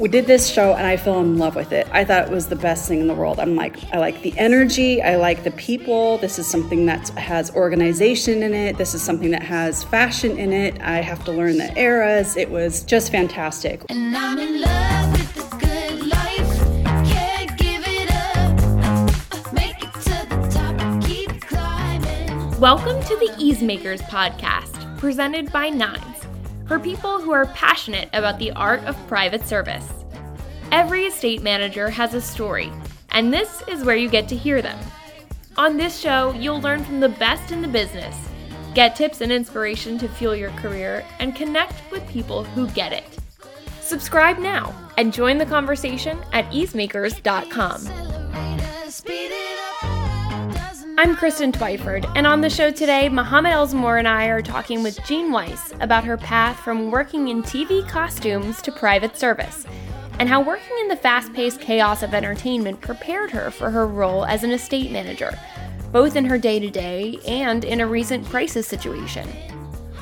we did this show and I fell in love with it. I thought it was the best thing in the world. I'm like, I like the energy, I like the people. This is something that has organization in it, this is something that has fashion in it. I have to learn the eras. It was just fantastic. Welcome to the Easemakers podcast, presented by Nines, for people who are passionate about the art of private service. Every estate manager has a story, and this is where you get to hear them. On this show, you'll learn from the best in the business, get tips and inspiration to fuel your career, and connect with people who get it. Subscribe now and join the conversation at easemakers.com. I'm Kristen Twyford, and on the show today, Mohammed Elsmore and I are talking with Jean Weiss about her path from working in TV costumes to private service, and how working in the fast paced chaos of entertainment prepared her for her role as an estate manager, both in her day to day and in a recent crisis situation.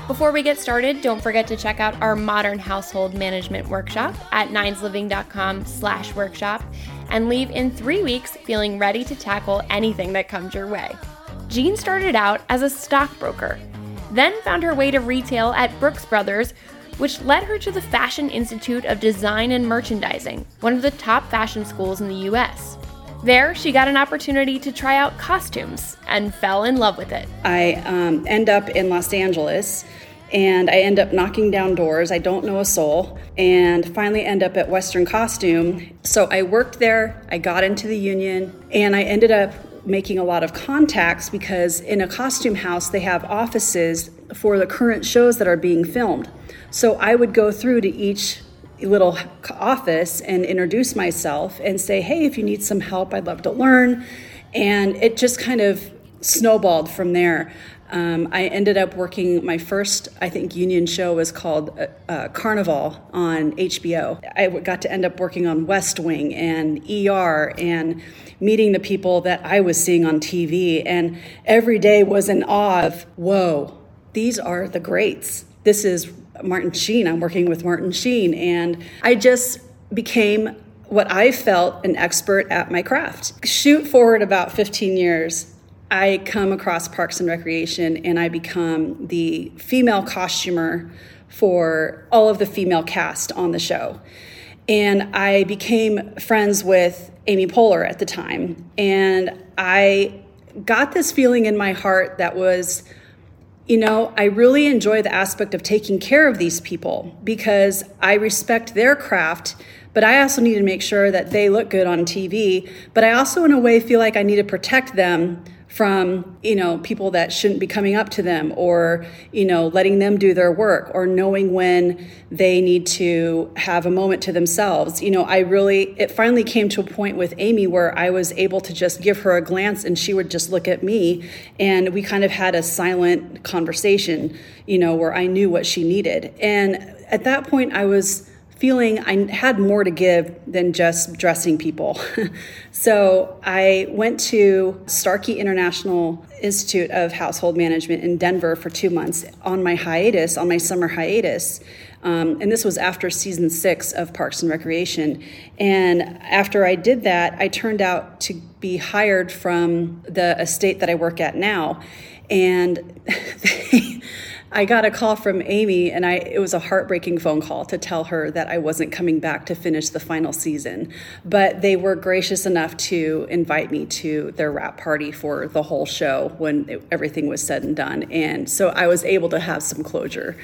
Before we get started, don't forget to check out our modern household management workshop at ninesliving.com slash workshop and leave in three weeks feeling ready to tackle anything that comes your way. Jean started out as a stockbroker, then found her way to retail at Brooks Brothers, which led her to the Fashion Institute of Design and Merchandising, one of the top fashion schools in the US. There, she got an opportunity to try out costumes and fell in love with it. I um, end up in Los Angeles and I end up knocking down doors. I don't know a soul, and finally end up at Western Costume. So I worked there, I got into the union, and I ended up making a lot of contacts because in a costume house, they have offices for the current shows that are being filmed. So I would go through to each little office and introduce myself and say, hey, if you need some help, I'd love to learn. And it just kind of snowballed from there. Um, I ended up working, my first, I think, union show was called uh, uh, Carnival on HBO. I got to end up working on West Wing and ER and meeting the people that I was seeing on TV. And every day was in awe of, whoa, these are the greats. This is Martin Sheen. I'm working with Martin Sheen. And I just became what I felt an expert at my craft. Shoot forward about 15 years I come across Parks and Recreation and I become the female costumer for all of the female cast on the show. And I became friends with Amy Poehler at the time. And I got this feeling in my heart that was, you know, I really enjoy the aspect of taking care of these people because I respect their craft, but I also need to make sure that they look good on TV. But I also, in a way, feel like I need to protect them from you know people that shouldn't be coming up to them or you know letting them do their work or knowing when they need to have a moment to themselves. You know i really it finally came to a point with amy where i was able to just give her a glance and she would just look at me and we kind of had a silent conversation you know where i knew what she needed. And at that point i was feeling I had more to give than just dressing people. so I went to Starkey International Institute of Household Management in Denver for two months on my hiatus, on my summer hiatus. Um, and this was after season six of Parks and Recreation. And after I did that, I turned out to be hired from the estate that I work at now. And they, I got a call from Amy, and I it was a heartbreaking phone call to tell her that I wasn't coming back to finish the final season. But they were gracious enough to invite me to their wrap party for the whole show when it, everything was said and done, and so I was able to have some closure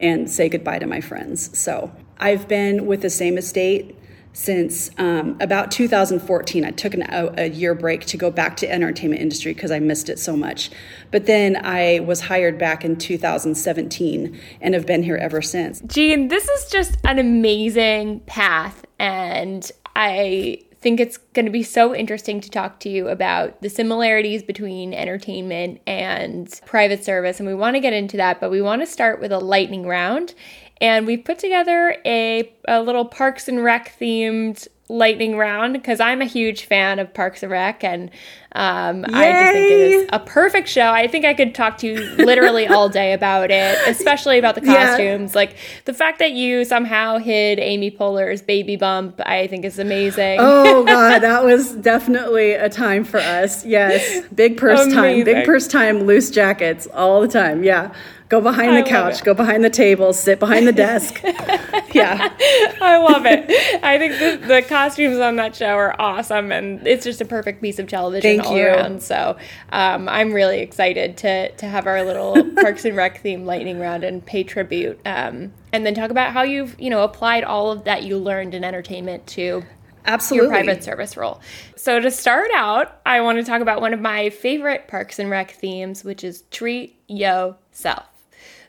and say goodbye to my friends. So I've been with the same estate since um, about 2014 i took an, a, a, year break to go back to entertainment industry because i missed it so much. But then i was hired back in 2017 and have been here ever since. Jean this is just an amazing path and i think it's going to be so interesting to talk to you about the similarities between entertainment and private service and we want to get into that but we want to start with a lightning round and we've put together a, a little Parks and Rec themed lightning round because I'm a huge fan of Parks and Rec, and um, I just think it is a perfect show. I think I could talk to you literally all day about it, especially about the costumes. Yeah. Like the fact that you somehow hid Amy Poehler's baby bump, I think is amazing. Oh god, that was definitely a time for us. Yes, big purse amazing. time, big purse time, loose jackets all the time. Yeah. Go behind the couch, go behind the table, sit behind the desk. yeah. I love it. I think the, the, costumes on that show are awesome and it's just a perfect piece of television Thank all you. around. So um, I'm really excited to, to have our little Parks and Rec theme lightning round and pay tribute. Um, and then talk about how you've, you know, applied all of that you learned in entertainment to Absolutely. your private service role. So to start out, I want to talk about one of my favorite Parks and Rec themes, which is treat yourself.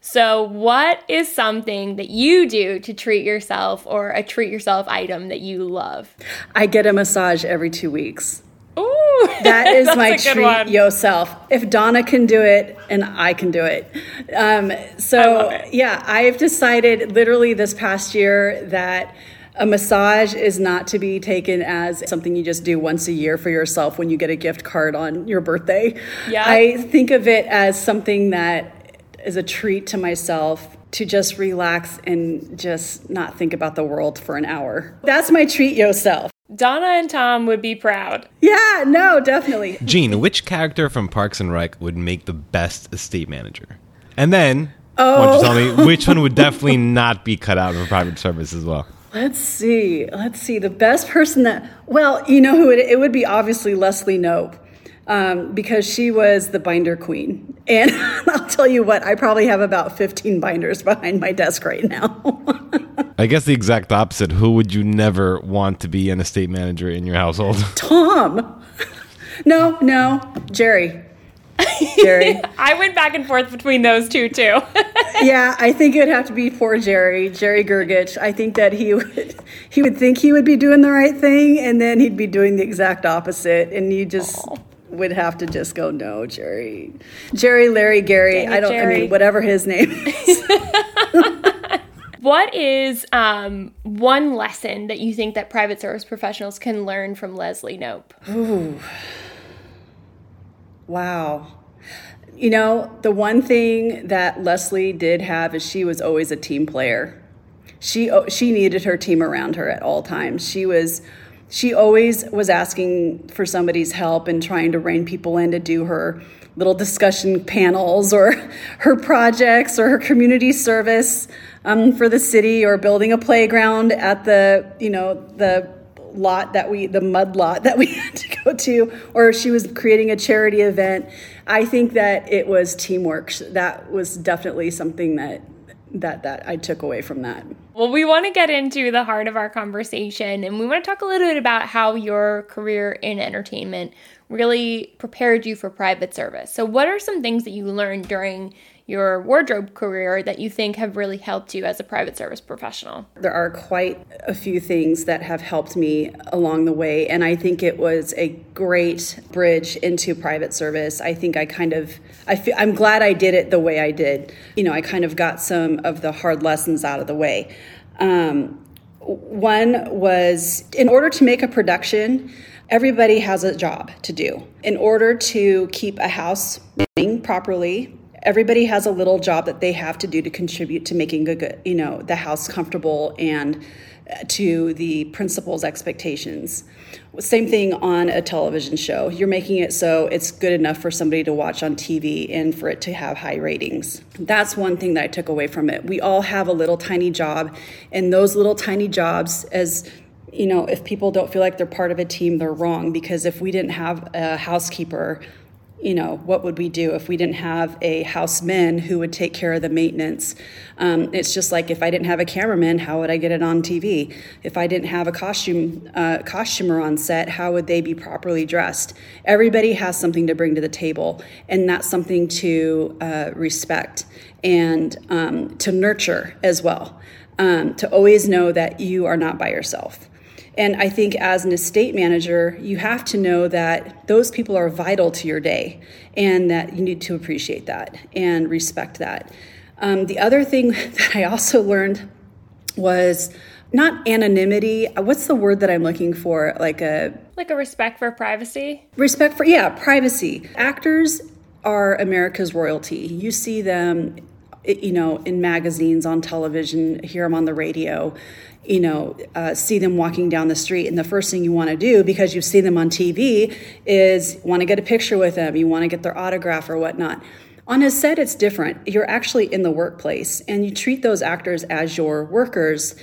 So, what is something that you do to treat yourself or a treat yourself item that you love? I get a massage every two weeks. Ooh, that is my treat one. yourself. If Donna can do it, and I can do it. Um, so, it. yeah, I've decided literally this past year that a massage is not to be taken as something you just do once a year for yourself when you get a gift card on your birthday. Yeah. I think of it as something that is a treat to myself to just relax and just not think about the world for an hour. That's my treat yourself. Donna and Tom would be proud. Yeah, no, definitely. Jean, which character from Parks and Rec would make the best estate manager? And then, oh. tell me oh. which one would definitely not be cut out for private service as well? Let's see. Let's see. The best person that, well, you know who it, it would be obviously Leslie Knope um, because she was the binder queen. And I'll tell you what, I probably have about 15 binders behind my desk right now. I guess the exact opposite. Who would you never want to be an estate manager in your household? Tom. No, no, Jerry. Jerry. I went back and forth between those two too. yeah, I think it would have to be poor Jerry, Jerry Gergich. I think that he would he would think he would be doing the right thing and then he'd be doing the exact opposite and you just Aww would have to just go, no, Jerry. Jerry, Larry, Gary, I don't, Jerry. I mean, whatever his name is. what is um, one lesson that you think that private service professionals can learn from Leslie Knope? Ooh. Wow. You know, the one thing that Leslie did have is she was always a team player. She she needed her team around her at all times. She was she always was asking for somebody's help and trying to rein people in to do her little discussion panels or her projects or her community service um, for the city or building a playground at the you know the lot that we the mud lot that we had to go to or she was creating a charity event i think that it was teamwork that was definitely something that that that I took away from that. Well, we want to get into the heart of our conversation and we want to talk a little bit about how your career in entertainment really prepared you for private service. So, what are some things that you learned during your wardrobe career that you think have really helped you as a private service professional? There are quite a few things that have helped me along the way, and I think it was a great bridge into private service. I think I kind of, I feel, I'm glad I did it the way I did. You know, I kind of got some of the hard lessons out of the way. Um, one was in order to make a production, everybody has a job to do. In order to keep a house running properly, everybody has a little job that they have to do to contribute to making a good, you know, the house comfortable and uh, to the principal's expectations. Same thing on a television show. You're making it so it's good enough for somebody to watch on TV and for it to have high ratings. That's one thing that I took away from it. We all have a little tiny job, and those little tiny jobs, as you know, if people don't feel like they're part of a team, they're wrong because if we didn't have a housekeeper you know, what would we do if we didn't have a houseman who would take care of the maintenance? Um, it's just like if I didn't have a cameraman, how would I get it on TV? If I didn't have a costume uh, costumer on set, how would they be properly dressed? Everybody has something to bring to the table, and that's something to uh, respect and um, to nurture as well. Um, to always know that you are not by yourself. And I think as an estate manager, you have to know that those people are vital to your day and that you need to appreciate that and respect that. Um, the other thing that I also learned was not anonymity. What's the word that I'm looking for? Like a like a respect for privacy. Respect for yeah, privacy. Actors are America's royalty. You see them you know in magazines, on television, hear them on the radio you know, uh, see them walking down the street, and the first thing you want to do because you've seen them on TV is want to get a picture with them, you want to get their autograph or whatnot. On a set, it's different. You're actually in the workplace, and you treat those actors as your workers.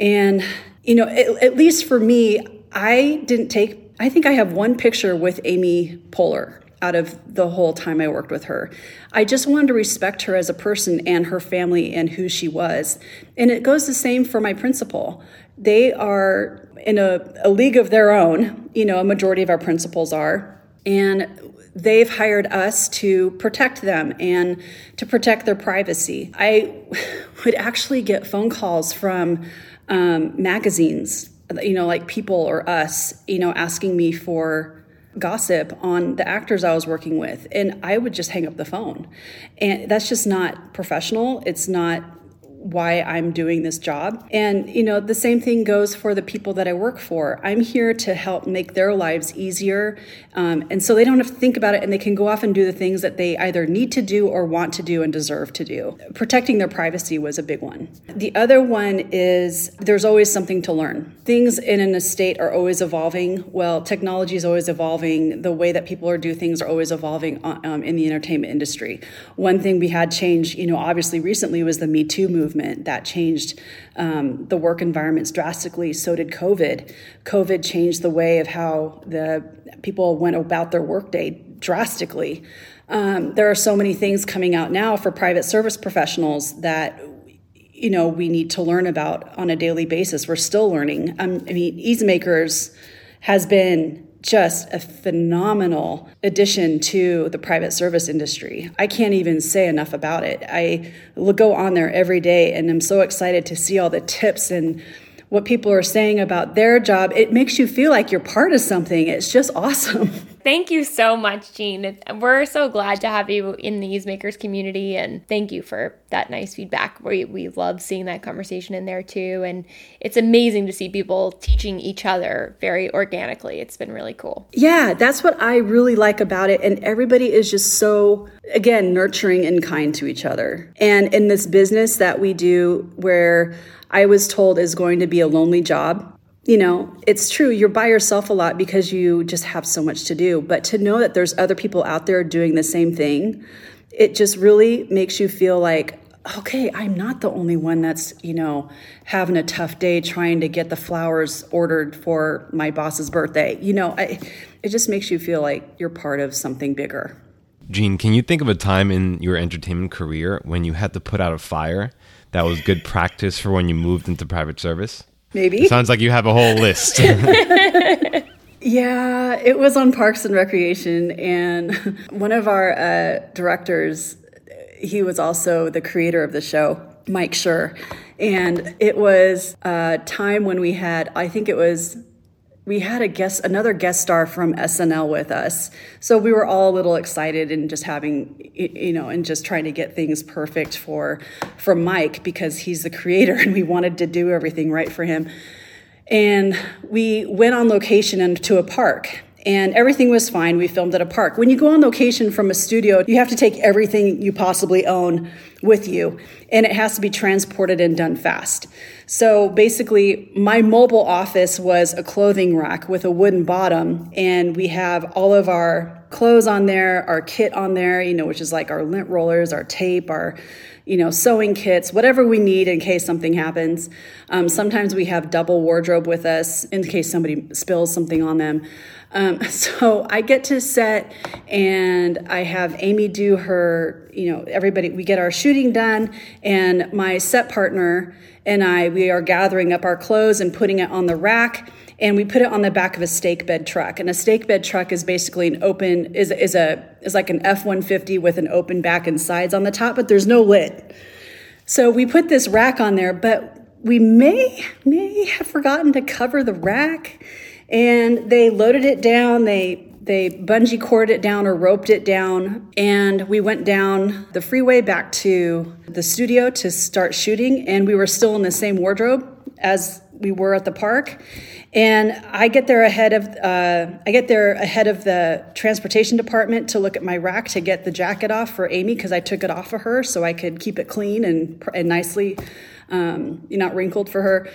And you know, at, at least for me, I didn't take. I think I have one picture with Amy Poehler out of the whole time I worked with her. I just wanted to respect her as a person and her family and who she was. And it goes the same for my principal. They are in a, a league of their own, you know, a majority of our principals are. And they've hired us to protect them and to protect their privacy. I would actually get phone calls from um, magazines, you know, like People or Us, you know, asking me for gossip on the actors I was working with, and I would just hang up the phone. And that's just not professional. It's not why I'm doing this job. And, you know, the same thing goes for the people that I work for. I'm here to help make their lives easier. Um, and so they don't have to think about it and they can go off and do the things that they either need to do or want to do and deserve to do. Protecting their privacy was a big one. The other one is there's always something to learn. Things in an estate are always evolving. Well, technology is always evolving. The way that people are do things are always evolving uh, um, in the entertainment industry. One thing we had change, you know, obviously recently was the Me Too movement movement that changed um, the work environments drastically. So did COVID. COVID changed the way of how the people went about their workday drastically. Um, there are so many things coming out now for private service professionals that you know we need to learn about on a daily basis. We're still learning. Um, I mean, Easemakers has been just a phenomenal addition to the private service industry. I can't even say enough about it. I go on there every day and I'm so excited to see all the tips and what people are saying about their job. It makes you feel like you're part of something. It's just awesome. Thank you so much, Jean. We're so glad to have you in the Easemakers community, and thank you for that nice feedback. We, we love seeing that conversation in there too, and it's amazing to see people teaching each other very organically. It's been really cool. Yeah, that's what I really like about it, and everybody is just so, again, nurturing and kind to each other. And in this business that we do, where I was told is going to be a lonely job you know, it's true, you're by yourself a lot because you just have so much to do. But to know that there's other people out there doing the same thing, it just really makes you feel like, okay, I'm not the only one that's, you know, having a tough day trying to get the flowers ordered for my boss's birthday. You know, I, it just makes you feel like you're part of something bigger. Jean, can you think of a time in your entertainment career when you had to put out a fire that was good practice for when you moved into private service? Maybe. Sounds like you have a whole list. yeah, it was on Parks and Recreation, and one of our uh, directors, he was also the creator of the show, Mike Schur. And it was a time when we had, I think it was we had a guest another guest star from SNL with us. So we were all a little excited and just having you know and just trying to get things perfect for for Mike because he's the creator and we wanted to do everything right for him. And we went on location into a park and everything was fine. We filmed at a park. When you go on location from a studio, you have to take everything you possibly own with you, and it has to be transported and done fast. So basically, my mobile office was a clothing rack with a wooden bottom, and we have all of our clothes on there, our kit on there, you know, which is like our lint rollers, our tape, our you know, sewing kits, whatever we need in case something happens. Um, sometimes we have double wardrobe with us in case somebody spills something on them. Um, so I get to set and I have Amy do her, you know, everybody, we get our shooting done, and my set partner and I, we are gathering up our clothes and putting it on the rack and we put it on the back of a stake bed truck. And a stake bed truck is basically an open is is a is like an F one fifty with an open back and sides on the top, but there's no lid. So we put this rack on there, but we may may have forgotten to cover the rack and they loaded it down. They they bungee corded it down or roped it down, and we went down the freeway back to the studio to start shooting, and we were still in the same wardrobe as we were at the park. And I get there ahead of uh, I get there ahead of the transportation department to look at my rack to get the jacket off for Amy because I took it off of her so I could keep it clean and, and nicely, um, not wrinkled for her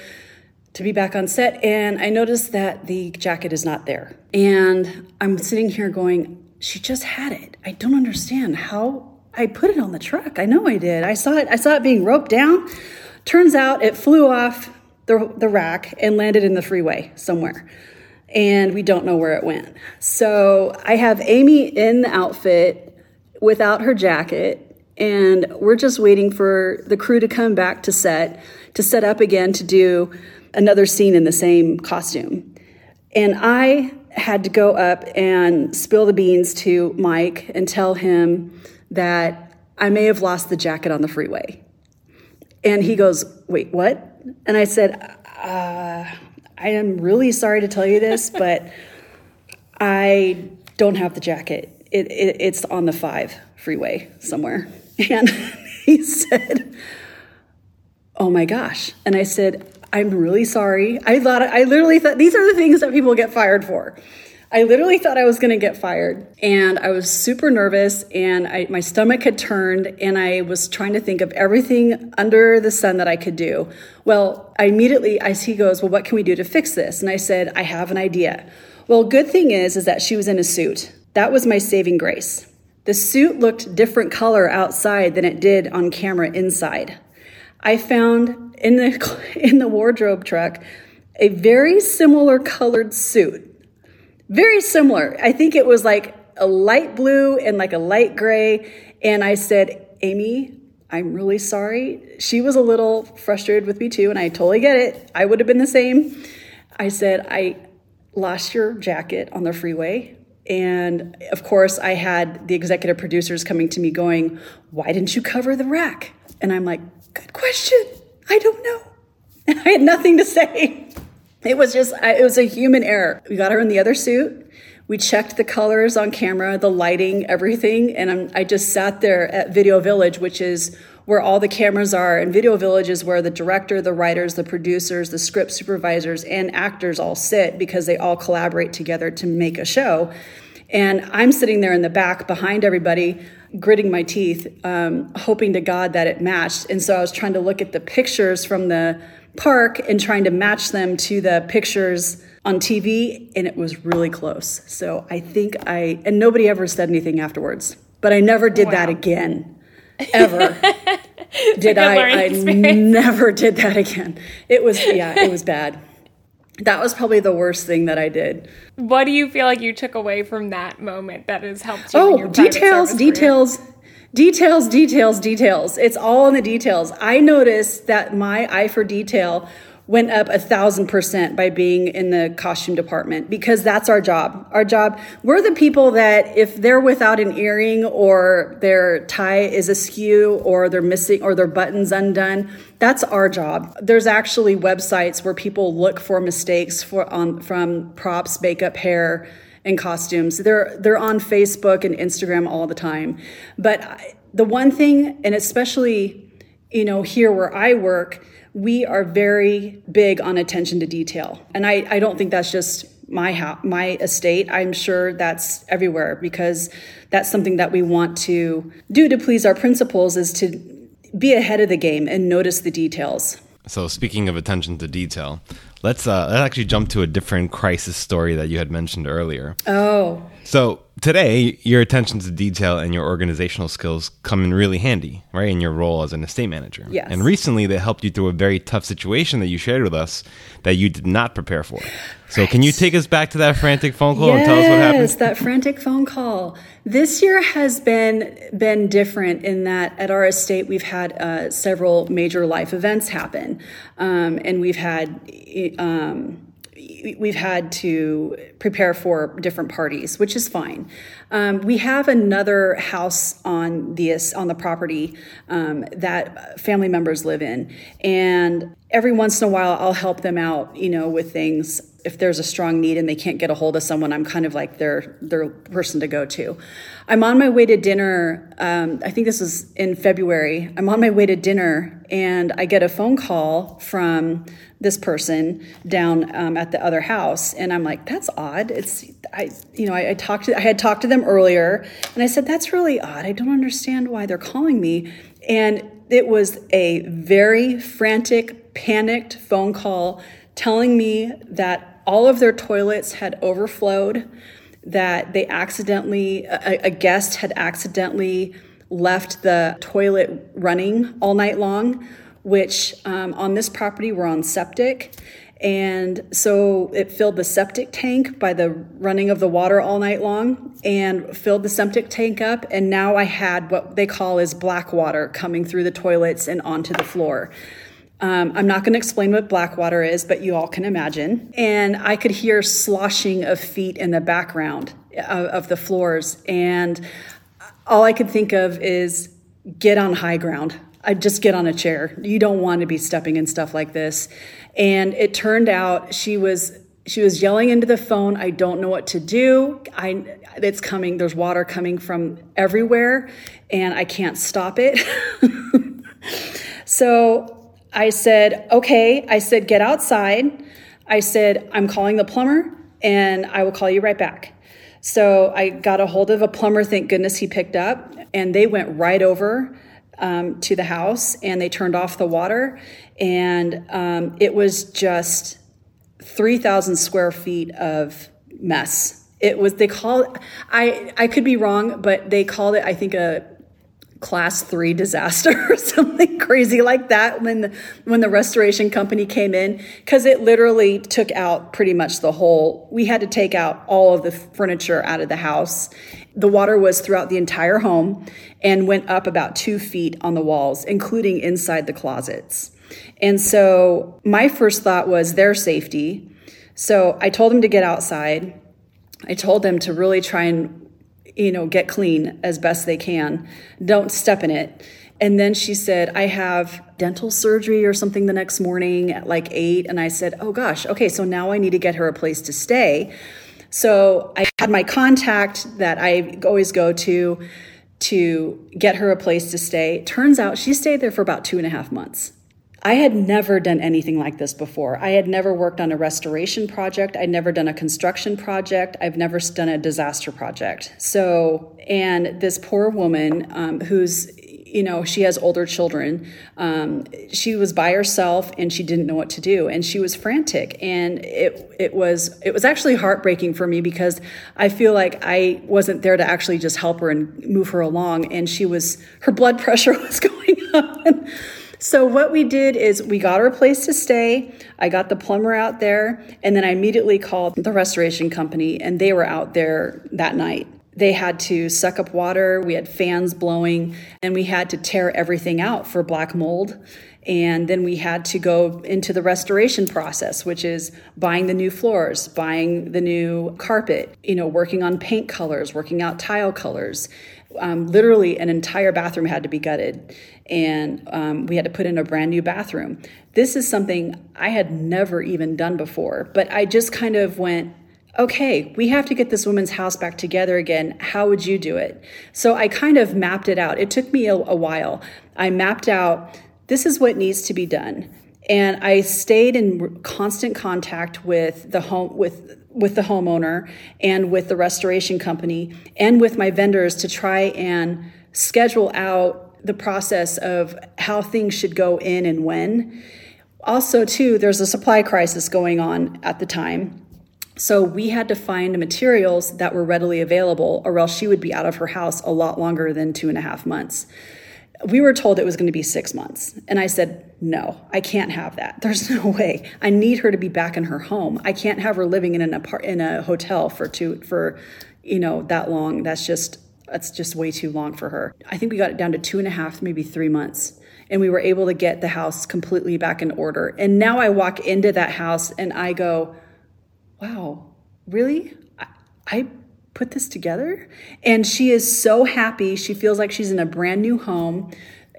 to be back on set. And I noticed that the jacket is not there. And I'm sitting here going, she just had it. I don't understand how I put it on the truck. I know I did. I saw it. I saw it being roped down. Turns out it flew off the, the rack and landed in the freeway somewhere. And we don't know where it went. So I have Amy in the outfit without her jacket. And we're just waiting for the crew to come back to set, to set up again to do another scene in the same costume. And I had to go up and spill the beans to Mike and tell him that I may have lost the jacket on the freeway. And he goes, Wait, what? And I said, uh, I am really sorry to tell you this, but I don't have the jacket. It, it, it's on the five freeway somewhere. And he said, Oh my gosh. And I said, I'm really sorry. I thought, I literally thought these are the things that people get fired for. I literally thought I was going to get fired and I was super nervous and I, my stomach had turned and I was trying to think of everything under the sun that I could do. Well, I immediately, as he goes, well, what can we do to fix this? And I said, I have an idea. Well, good thing is, is that she was in a suit. That was my saving grace. The suit looked different color outside than it did on camera inside. I found in the, in the wardrobe truck a very similar colored suit very similar. I think it was like a light blue and like a light gray. And I said, Amy, I'm really sorry. She was a little frustrated with me too, and I totally get it. I would have been the same. I said, I lost your jacket on the freeway. And of course, I had the executive producers coming to me going, Why didn't you cover the rack? And I'm like, Good question. I don't know. And I had nothing to say. It was just, it was a human error. We got her in the other suit. We checked the colors on camera, the lighting, everything. And I'm, i just sat there at Video Village, which is where all the cameras are. And Video Village is where the director, the writers, the producers, the script supervisors, and actors all sit because they all collaborate together to make a show. And I'm sitting there in the back behind everybody, gritting my teeth, um, hoping to God that it matched. And so I was trying to look at the pictures from the park and trying to match them to the pictures on TV, and it was really close. So I think I, and nobody ever said anything afterwards, but I never did wow. that again. Ever. did I? I never did that again. It was, yeah, it was bad. That was probably the worst thing that I did. What do you feel like you took away from that moment that has helped you? Oh, details, details. Details, details, details. It's all in the details. I noticed that my eye for detail went up a thousand percent by being in the costume department because that's our job. Our job, we're the people that if they're without an earring or their tie is askew or they're missing or their buttons undone, that's our job. There's actually websites where people look for mistakes for on from props, makeup, hair and costumes. They're they're on Facebook and Instagram all the time. But the one thing, and especially you know here where I work, we are very big on attention to detail, and I I don't think that's just my my estate. I'm sure that's everywhere because that's something that we want to do to please our principals is to be ahead of the game and notice the details. So speaking of attention to detail, Let's uh, let's actually jump to a different crisis story that you had mentioned earlier. Oh. So today, your attention to detail and your organizational skills come in really handy, right? In your role as an estate manager. Yes. And recently, they helped you through a very tough situation that you shared with us that you did not prepare for. So, right. can you take us back to that frantic phone call yes, and tell us what happened? Yes, that frantic phone call. This year has been been different in that at our estate we've had uh, several major life events happen, um, and we've had. Um, we've had to prepare for different parties, which is fine. Um, we have another house on the on the property um, that family members live in, and every once in a while I'll help them out, you know, with things. If there's a strong need and they can't get a hold of someone, I'm kind of like their their person to go to. I'm on my way to dinner. Um, I think this was in February. I'm on my way to dinner, and I get a phone call from this person down um, at the other house, and I'm like, "That's odd." It's I, you know, I, I talked to I had talked to them earlier, and I said, "That's really odd. I don't understand why they're calling me." And it was a very frantic, panicked phone call telling me that all of their toilets had overflowed, that they accidentally, a, a guest had accidentally left the toilet running all night long, which um, on this property were on septic. And so it filled the septic tank by the running of the water all night long and filled the septic tank up. And now I had what they call is black water coming through the toilets and onto the floor. Um, I'm not going to explain what black water is, but you all can imagine. And I could hear sloshing of feet in the background of, of the floors. And all I could think of is get on high ground. I just get on a chair. You don't want to be stepping in stuff like this. And it turned out she was she was yelling into the phone, I don't know what to do. I it's coming, there's water coming from everywhere and I can't stop it. so I said, okay. I said, get outside. I said, I'm calling the plumber and I will call you right back. So I got a hold of a plumber, thank goodness he picked up, and they went right over um, to the house and they turned off the water. And um, it was just 3,000 square feet of mess. It was, they called, I, I could be wrong, but they called it, I think, a class three disaster or something crazy like that when the, when the restoration company came in because it literally took out pretty much the whole we had to take out all of the furniture out of the house. The water was throughout the entire home and went up about two feet on the walls including inside the closets. And so my first thought was their safety. So i told them to get outside. I told them to really try and you know, get clean as best they can. Don't step in it. And then she said, I have dental surgery or something the next morning at like eight. And I said, Oh gosh, okay, so now I need to get her a place to stay. So I had my contact that I always go to to get her a place to stay. Turns out she stayed there for about two and a half months. I had never done anything like this before. I had never worked on a restoration project. I'd never done a construction project. I've never done a disaster project. So, and this poor woman um, who's you know she has older children um, she was by herself and she didn't know what to do and she was frantic and it it was it was actually heartbreaking for me because i feel like i wasn't there to actually just help her and move her along and she was her blood pressure was going up and, so what we did is we got our place to stay. I got the plumber out there, and then I immediately called the restoration company, and they were out there that night. They had to suck up water, we had fans blowing, and we had to tear everything out for black mold. And then we had to go into the restoration process, which is buying the new floors, buying the new carpet, you know, working on paint colors, working out tile colors. Um, literally, an entire bathroom had to be gutted and um, we had to put in a brand new bathroom. This is something I had never even done before, but I just kind of went, okay, we have to get this woman's house back together again. How would you do it? So I kind of mapped it out. It took me a, a while. I mapped out this is what needs to be done. And I stayed in constant contact with the home with with the homeowner and with the restoration company and with my vendors to try and schedule out the process of how things should go in and when. Also, too, there's a supply crisis going on at the time. So we had to find materials that were readily available, or else she would be out of her house a lot longer than two and a half months. We were told it was going to be six months. And I said, no, I can't have that. There's no way. I need her to be back in her home. I can't have her living in an apart- in a hotel for two, for, you know, that long. That's just that's just way too long for her. I think we got it down to two and a half, maybe three months. And we were able to get the house completely back in order. And now I walk into that house and I go, wow, really? I, I put this together? And she is so happy. She feels like she's in a brand new home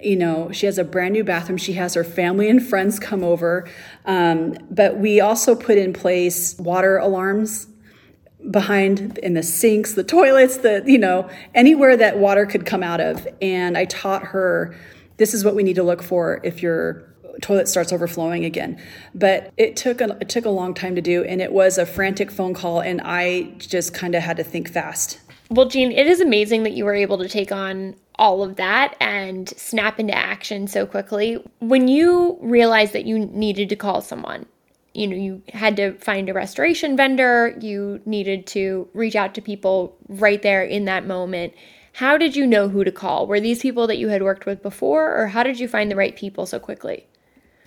you know, she has a brand new bathroom. She has her family and friends come over. Um, but we also put in place water alarms behind in the sinks, the toilets, the, you know, anywhere that water could come out of. And I taught her this is what we need to look for if your toilet starts overflowing again. But it took a, it took a long time to do, and it was a frantic phone call, and I just kind of had to think fast. Well, Jean, it is amazing that you were able to take on all of that and snap into action so quickly. When you realized that you needed to call someone, you know, you had to find a restoration vendor, you needed to reach out to people right there in that moment. How did you know who to call? Were these people that you had worked with before, or how did you find the right people so quickly?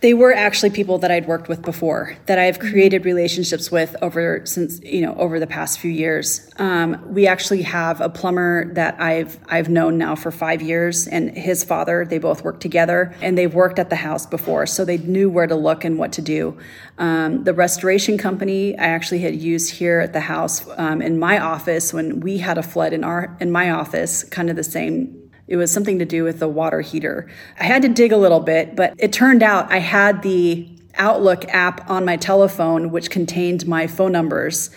They were actually people that I'd worked with before that I've created relationships with over since you know over the past few years. Um, we actually have a plumber that I've I've known now for five years, and his father. They both work together, and they've worked at the house before, so they knew where to look and what to do. Um, the restoration company I actually had used here at the house um, in my office when we had a flood in our in my office, kind of the same it was something to do with the water heater. I had to dig a little bit, but it turned out I had the Outlook app on my telephone, which contained my phone numbers.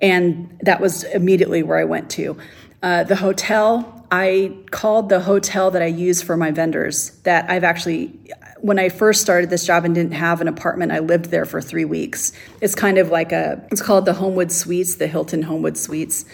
And that was immediately where I went to. Uh, the hotel, I called the hotel that I use for my vendors that I've actually, when I first started this job and didn't have an apartment, I lived there for three weeks. It's kind of like a, it's called the Homewood Suites, the Hilton Homewood Suites.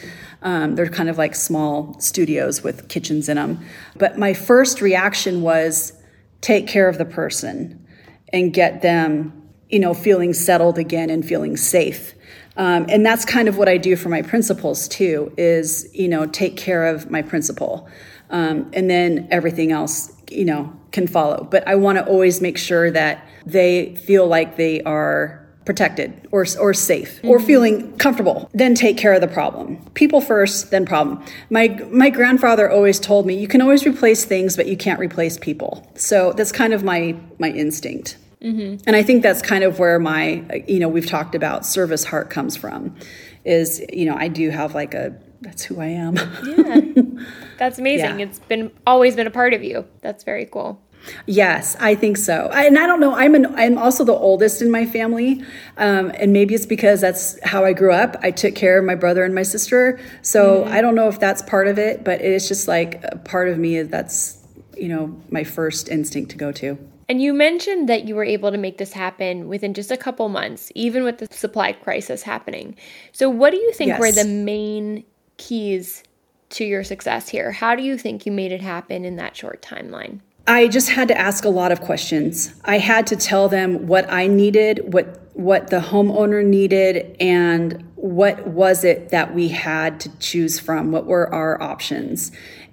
Um, they're kind of like small studios with kitchens in them. But my first reaction was take care of the person and get them, you know, feeling settled again and feeling safe. Um, and that's kind of what I do for my principals too. Is you know take care of my principal, um, and then everything else you know can follow. But I want to always make sure that they feel like they are protected or, or safe mm-hmm. or feeling comfortable then take care of the problem. People first then problem. My my grandfather always told me you can always replace things but you can't replace people. So that's kind of my my instinct. Mm-hmm. and i think that's kind of where my you know we've talked about service heart comes from is you know i do have like a that's who i am. Yeah. That's amazing. Yeah. it's been always been a part of you. That's very cool Yes, I think so. I, and I don't know. I'm an, I'm also the oldest in my family, um, and maybe it's because that's how I grew up. I took care of my brother and my sister, so mm-hmm. I don't know if that's part of it, but it's just like a part of me that's you know my first instinct to go to. And you mentioned that you were able to make this happen within just a couple months, even with the supply crisis happening. So, what do you think yes. were the main keys to your success here? How do you think you made it happen in that short timeline? I just had to ask a lot of questions. I had to tell them what I needed, what what the homeowner needed, and what was it that we had to choose from. What were our options?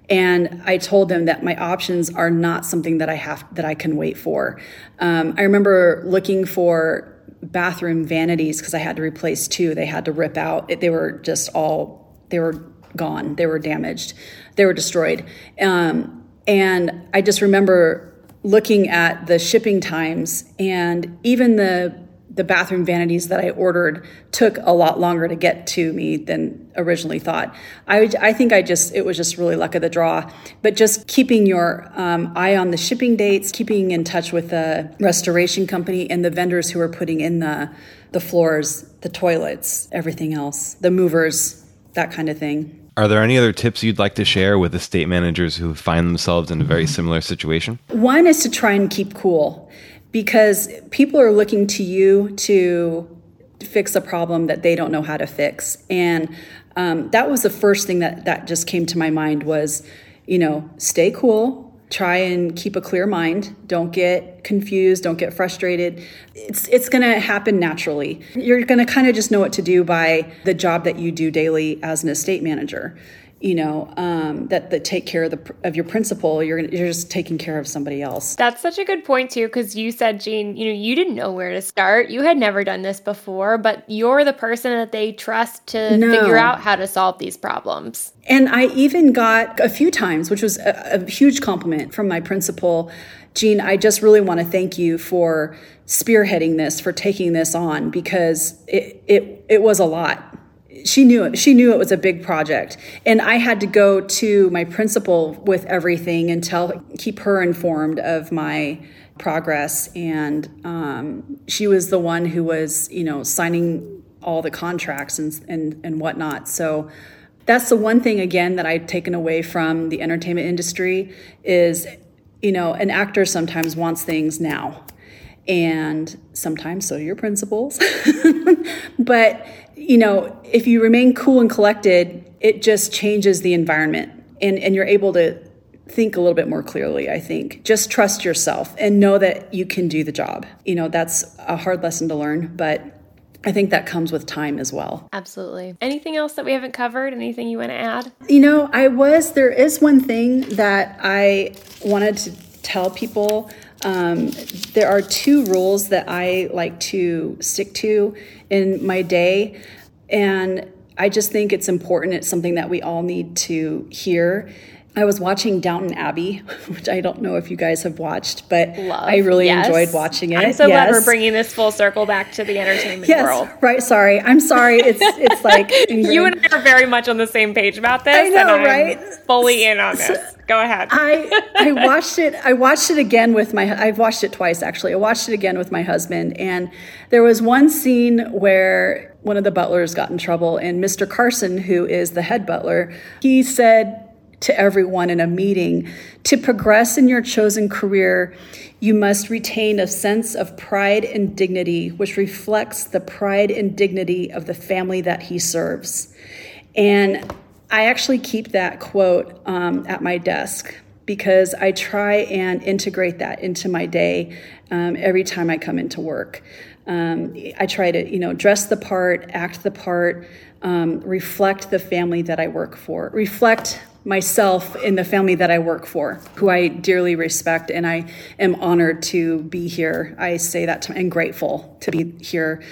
And I told them that my options are not something that I have that I can wait for. Um, I remember looking for bathroom vanities because I had to replace two. They had to rip out. They were just all they were gone. They were damaged. They were destroyed. Um, and I just remember looking at the shipping times and even the the bathroom vanities that I ordered took a lot longer to get to me than originally thought. I, I think I just, it was just really luck of the draw. But just keeping your um, eye on the shipping dates, keeping in touch with the restoration company and the vendors who are putting in the, the floors, the toilets, everything else, the movers, that kind of thing. Are there any other tips you'd like to share with estate managers who find themselves in a very similar situation? One is to try and keep cool because people are looking to you to fix a problem that they don't know how to fix. And um, that was the first thing that, that just came to my mind was, you know, stay cool, try and keep a clear mind. Don't get confused. Don't get frustrated. It's it's going to happen naturally. You're going to kind of just know what to do by the job that you do daily as an estate manager you know um, that that take care of the of your principal you're you're just taking care of somebody else. That's such a good point too because you said jean you know you didn't know where to start. You had never done this before but you're the person that they trust to no. figure out how to solve these problems. And i even got a few times which was a, a huge compliment from my principal. Jean i just really want to thank you for spearheading this for taking this on because it it, it was a lot she knew it. She knew it was a big project, and I had to go to my principal with everything and tell, keep her informed of my progress. And um, she was the one who was, you know, signing all the contracts and and and whatnot. So that's the one thing again that I've taken away from the entertainment industry is, you know, an actor sometimes wants things now and sometimes so do your principals. but, you know, if you remain cool and collected, it just changes the environment and, and you're able to think a little bit more clearly, I think. Just trust yourself and know that you can do the job. You know, that's a hard lesson to learn, but I think that comes with time as well. Absolutely. Anything else that we haven't covered? Anything you want to add? You know, I was, there is one thing that I wanted to tell people um, there are two rules that I like to stick to in my day. And I just think it's important. It's something that we all need to hear. I was watching Downton Abbey, which I don't know if you guys have watched, but Love. I really Yes. enjoyed watching it. I'm so glad we're bringing this full circle back to the entertainment Yes, world. right. Sorry, I'm sorry. It's it's like You and I are very much on the same page about this. I know, and I'm right? Fully in on this. Go ahead. I I watched it. I watched it again with my. I've watched it twice actually. I watched it again with my husband, and there was one scene where one of the butlers got in trouble, and Mr. Carson, who is the head butler, he said to everyone in a meeting, to progress in your chosen career, you must retain a sense of pride and dignity, which reflects the pride and dignity of the family that he serves. And I actually keep that quote um, at my desk because I try and integrate that into my day um, every time I come into work. Um, I try to, you know, dress the part, act the part, um, reflect the family that I work for, reflect myself in the family that I work for, who I dearly respect, and I am honored to be here. I say that to, and grateful to be here.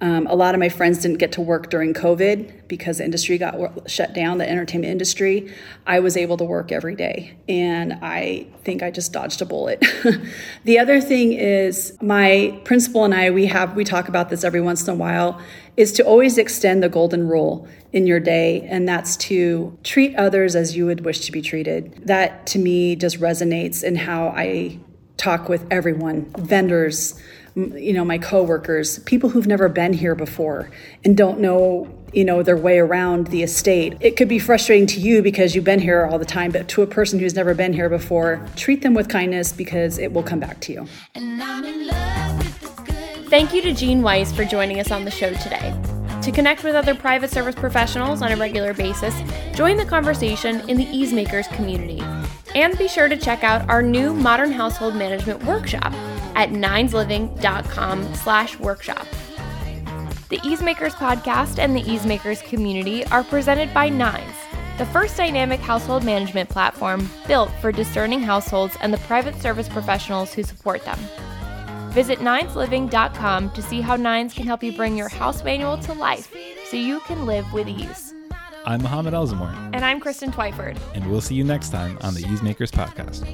Um, a lot of my friends didn't get to work during COVID because the industry got shut down, the entertainment industry. I was able to work every day, and I think I just dodged a bullet. the other thing is my principal and I, we have we talk about this every once in a while, is to always extend the golden rule in your day, and that's to treat others as you would wish to be treated. That to me just resonates in how I talk with everyone, vendors, you know, my coworkers, people who've never been here before and don't know, you know, their way around the estate. It could be frustrating to you because you've been here all the time, but to a person who's never been here before, treat them with kindness because it will come back to you. And I'm in love with the good. Thank you to Jean Weiss for joining us on the show today. To connect with other private service professionals on a regular basis, join the conversation in the Easemakers community. And be sure to check out our new Modern Household Management workshop at ninesliving.com slash workshop. The Easemakers podcast and the Easemakers community are presented by Nines, the first dynamic household management platform built for discerning households and the private service professionals who support them. Visit ninesliving.com to see how Nines can help you bring your house manual to life so you can live with ease. I'm Mohammed Elzamor, And I'm Kristen Twyford. and we'll see you next time on the Easemakers Podcast.